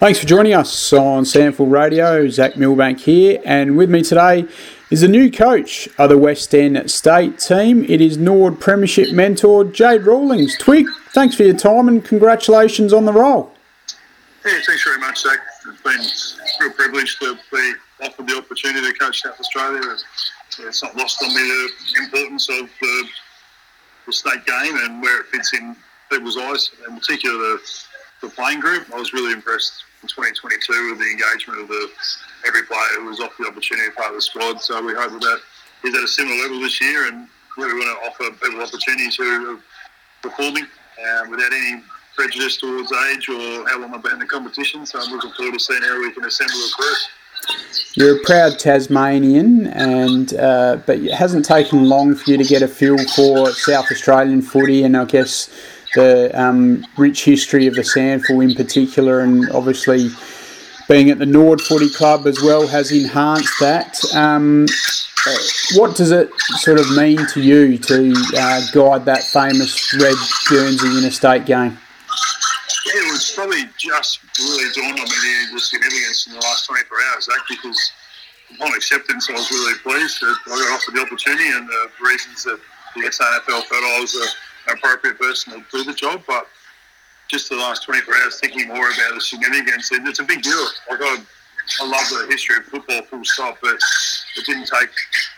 Thanks for joining us on SANFL Radio. Zac Milbank here, and with me today is the new coach of the West End State team. It is Norwood Premiership mentor Jade Rawlings. Twig, thanks for your time and congratulations on the role. Yeah, thanks very much, Zac. It's been a real privilege to be offered the opportunity to coach South Australia. It's not lost on me the importance of the, the state game and where it fits in people's eyes, in particular the, the playing group. I was really impressed in 2022 with the engagement of the every player who was offered the opportunity to part of the squad. So we hope that he's at a similar level this year, and we want to offer people opportunities who are performing uh, without any prejudice towards age or how long they've been in the competition. So I'm looking forward to seeing how we can assemble a crew. You're a proud Tasmanian, and uh, but it hasn't taken long for you to get a feel for South Australian footy, and I guess the um, rich history of the SANFL in particular, and obviously being at the Norwood Footy Club as well has enhanced that. Um, what does it sort of mean to you to uh, guide that famous red Guernsey interstate game? It was probably just really dawned on me the, significance in the last 24 hours, Zac, because upon acceptance, I was really pleased that I got offered the opportunity and the reasons that the SANFL felt I was a appropriate person to do the job. But just the last 24 hours, thinking more about the significance, and it's a big deal. Like I, I love the history of football, full stop, but it didn't take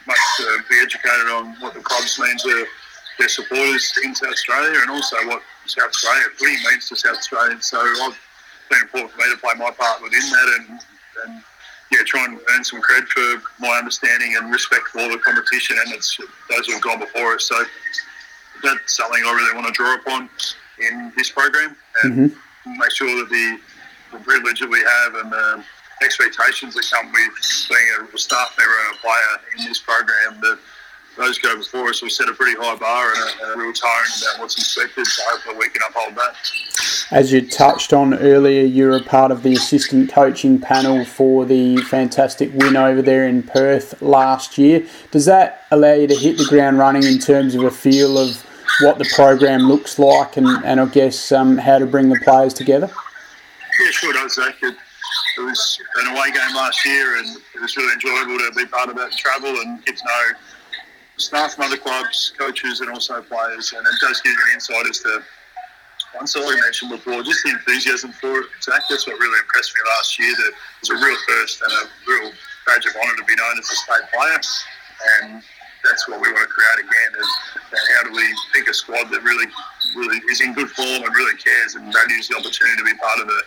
much to be educated on what the clubs mean to their supporters in South Australia, and also what South Australia really means to South Australians. So I've been important for me to play my part within that, and, and yeah, try and earn some credit for my understanding and respect for all the competition and it's those who have gone before us. So that's something I really want to draw upon in this program and mm-hmm. make sure that the, the, privilege that we have and the expectations that come with being a staff member and a player in this program that those go before us, we set a pretty high bar and a, a real tone about what's expected. So hopefully we can uphold that. As you touched on earlier, you're a part of the assistant coaching panel for the fantastic win over there in Perth last year. Does that allow you to hit the ground running in terms of a feel of what the program looks like and, and I guess um, how to bring the players together? Yeah, sure does, Zac. It, it was an away game last year and it was really enjoyable to be part of that travel and get to know staff from other clubs, coaches, and also players. And it does give you an insight as to, once I mentioned before, just the enthusiasm for it. Zac, that's what really impressed me last year. That it was a real first and a real badge of honour to be known as a state player. And that's what we want to create again. Is how do we pick a squad that really, really is in good form and really cares and values the opportunity to be part of the,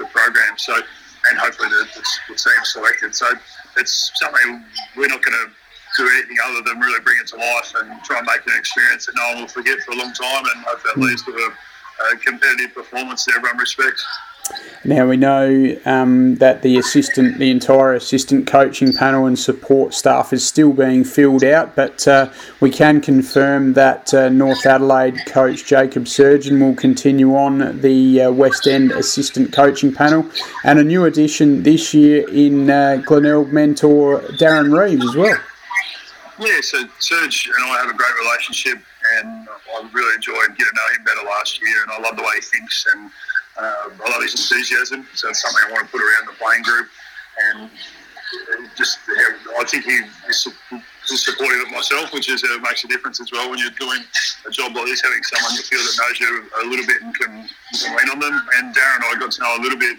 the program. So, and hopefully the, the, the team selected. So it's something we're not going to do anything other than really bring it to life and try and make an experience that no one will forget for a long time and hope that leads to a, a competitive performance that everyone respects. Now we know um, that the assistant, the entire assistant coaching panel and support staff is still being filled out, but uh, we can confirm that uh, North Adelaide coach Jacob Surjan will continue on the uh, West End assistant coaching panel, and a new addition this year in uh, Glenelg mentor Darren Reeves as well. Yeah, so Serge and I have a great relationship, and I really enjoyed getting to know him better last year, and I love the way he thinks and uh, I love his enthusiasm, so it's something I want to put around the playing group. And just, I think he is supportive of myself, which is uh, makes a difference as well when you're doing a job like this, having someone you feel that knows you a little bit and can, can lean on them. And Darren, I got to know a little bit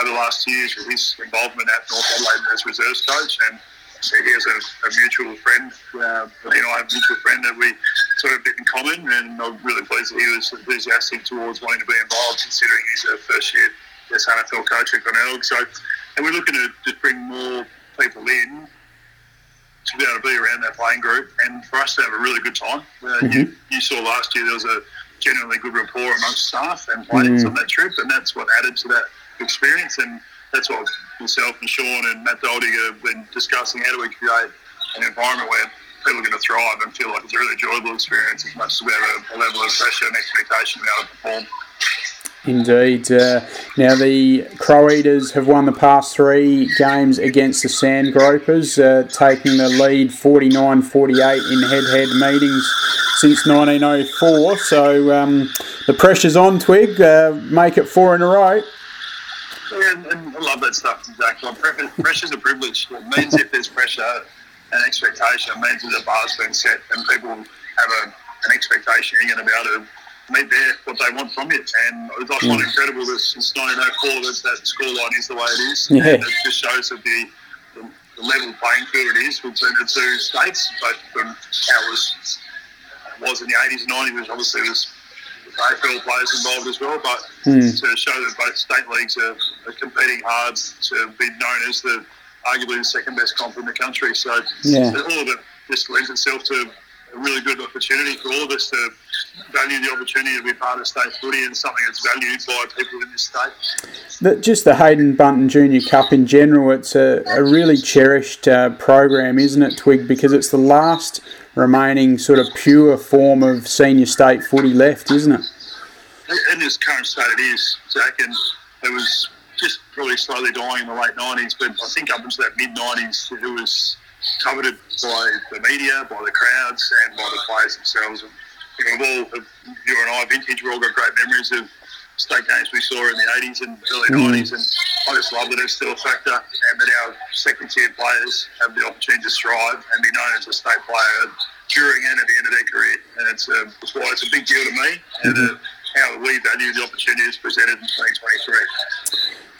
over the last years with his involvement at North Adelaide as reserves coach and he has a, a mutual friend. Uh, and I have a mutual friend that we sort of bit in common, and I'm really pleased that he was enthusiastic towards wanting to be involved, considering he's a first year SANFL coach at Glenelg. So, and we're looking to just bring more people in to be able to be around that playing group, and for us to have a really good time. Uh, mm-hmm. you, you, saw last year there was a genuinely good rapport amongst staff and players mm. on that trip, and that's what added to that experience. And that's what myself and Sean and Matt Doldig have been discussing. How do we create an environment where people are going to thrive and feel like it's a really enjoyable experience as much as we have a, level of pressure and expectation able to perform. Indeed. Uh, now, the Crow Eaters have won the past three games against the Sand Gropers, uh, taking the lead 49 48 in head head meetings since 1904. So um, the pressure's on, Twig. Uh, make it four in a row. Yeah, I love that stuff, Zac. Like, pressure's a privilege. It means if there's pressure and expectation, means that the bar's been set and people have a, an expectation you're going to be able to meet their what they want from you. And I find mm. incredible that since 1904 that that scoreline is the way it is. Yeah. And it just shows that the, the, the level playing field it is between the two states, both from how it was, was in the 80s and 90s, which obviously was AFL players involved as well. But mm. to show that both state leagues are, are, competing hard to be known as the arguably the second best comp in the country. So yeah. all of it just lends itself to a really good opportunity for all of us to value the opportunity to be part of state footy and something that's valued by people in this state. The, just the Haydn Bunton Junior Cup in general, it's a, a really cherished uh, program, isn't it, Twig? Because it's the last remaining sort of pure form of senior state footy left, isn't it? In this current state, it is, Zac, and it was just probably slowly dying in the late 90s, but I think up until that mid 90s, it was coveted by the media, by the crowds, and by the players themselves. And, you know, we've all, you and I, vintage, we've all got great memories of state games we saw in the 80s and early mm. 90s, and I just love that it's still a factor and that our second tier players have the opportunity to thrive and be known as a state player during and at the end of their career. And it's, uh, it's why it's a big deal to me and mm-hmm. uh, how we value the opportunities presented in 2023.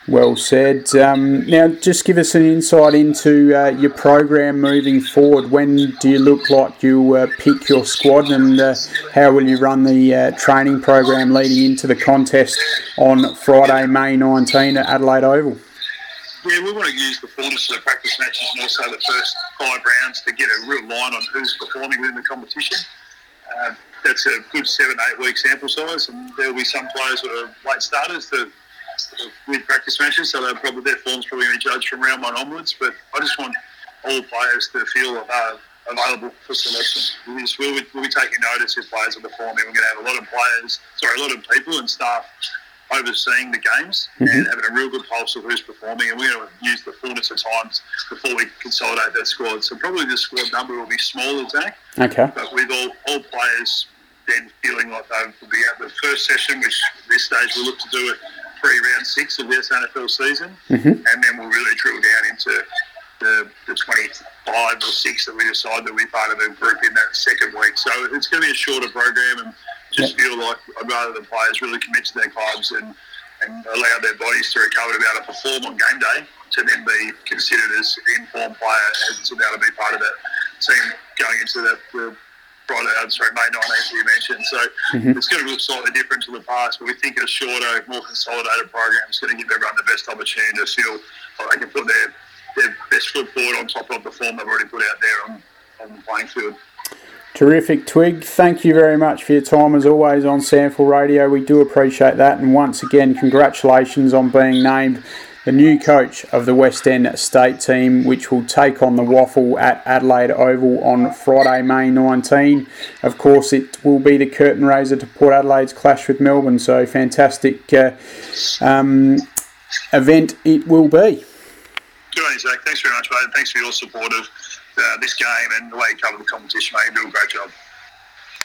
Well said. Um, now, just give us an insight into uh, your program moving forward. When do you look like you uh, pick your squad, and uh, how will you run the uh, training program leading into the contest on Friday, May 19 at Adelaide Oval? Yeah, we want to use the fullness of the practice matches and also the first five rounds to get a real line on who's performing within the competition. Uh, that's a good seven, eight week sample size, and there will be some players that are late starters that with practice matches, so they're probably their form's probably going to be judged from round one onwards. But I just want all players to feel uh, available for selection. We just, we'll, we'll, be taking notice if players are performing. We're going to have a lot of players, sorry, a lot of people and staff overseeing the games mm-hmm. and having a real good pulse of who's performing. And we're going to use the fullness of times before we consolidate that squad. So probably the squad number will be smaller, Zac. Okay. But with all, all players then feeling like they will be at the first session, which at this stage we'll look to do it pre round six of this NFL season, mm-hmm. and then we'll really drill down into the, the 25 or 6 that we decide that we're part of a group in that second week. So it's going to be a shorter program and just feel like I'd rather the players really commit to their clubs and, and allow their bodies to recover to be able to perform on game day to then be considered as an informed player and to be able to be part of that team going into the, the Friday, I'm sorry, May 19th you mentioned. So mm-hmm. it's going to look slightly different to the past, but we think a shorter, more consolidated program is going to give everyone the best opportunity to feel like they can put their, their best foot forward on top of the form they've already put out there on, on the playing field. Terrific, Twig. Thank you very much for your time as always on SANFL Radio. We do appreciate that. And once again, congratulations on being named the new coach of the West End State team, which will take on the WAFL at Adelaide Oval on Friday, May 19. Of course, it will be the curtain raiser to Port Adelaide's clash with Melbourne, so fantastic uh, um, event it will be. Good on you, Zac. Thanks very much, mate. Thanks for your support of uh, this game and the way you cover the competition, mate. You do a great job.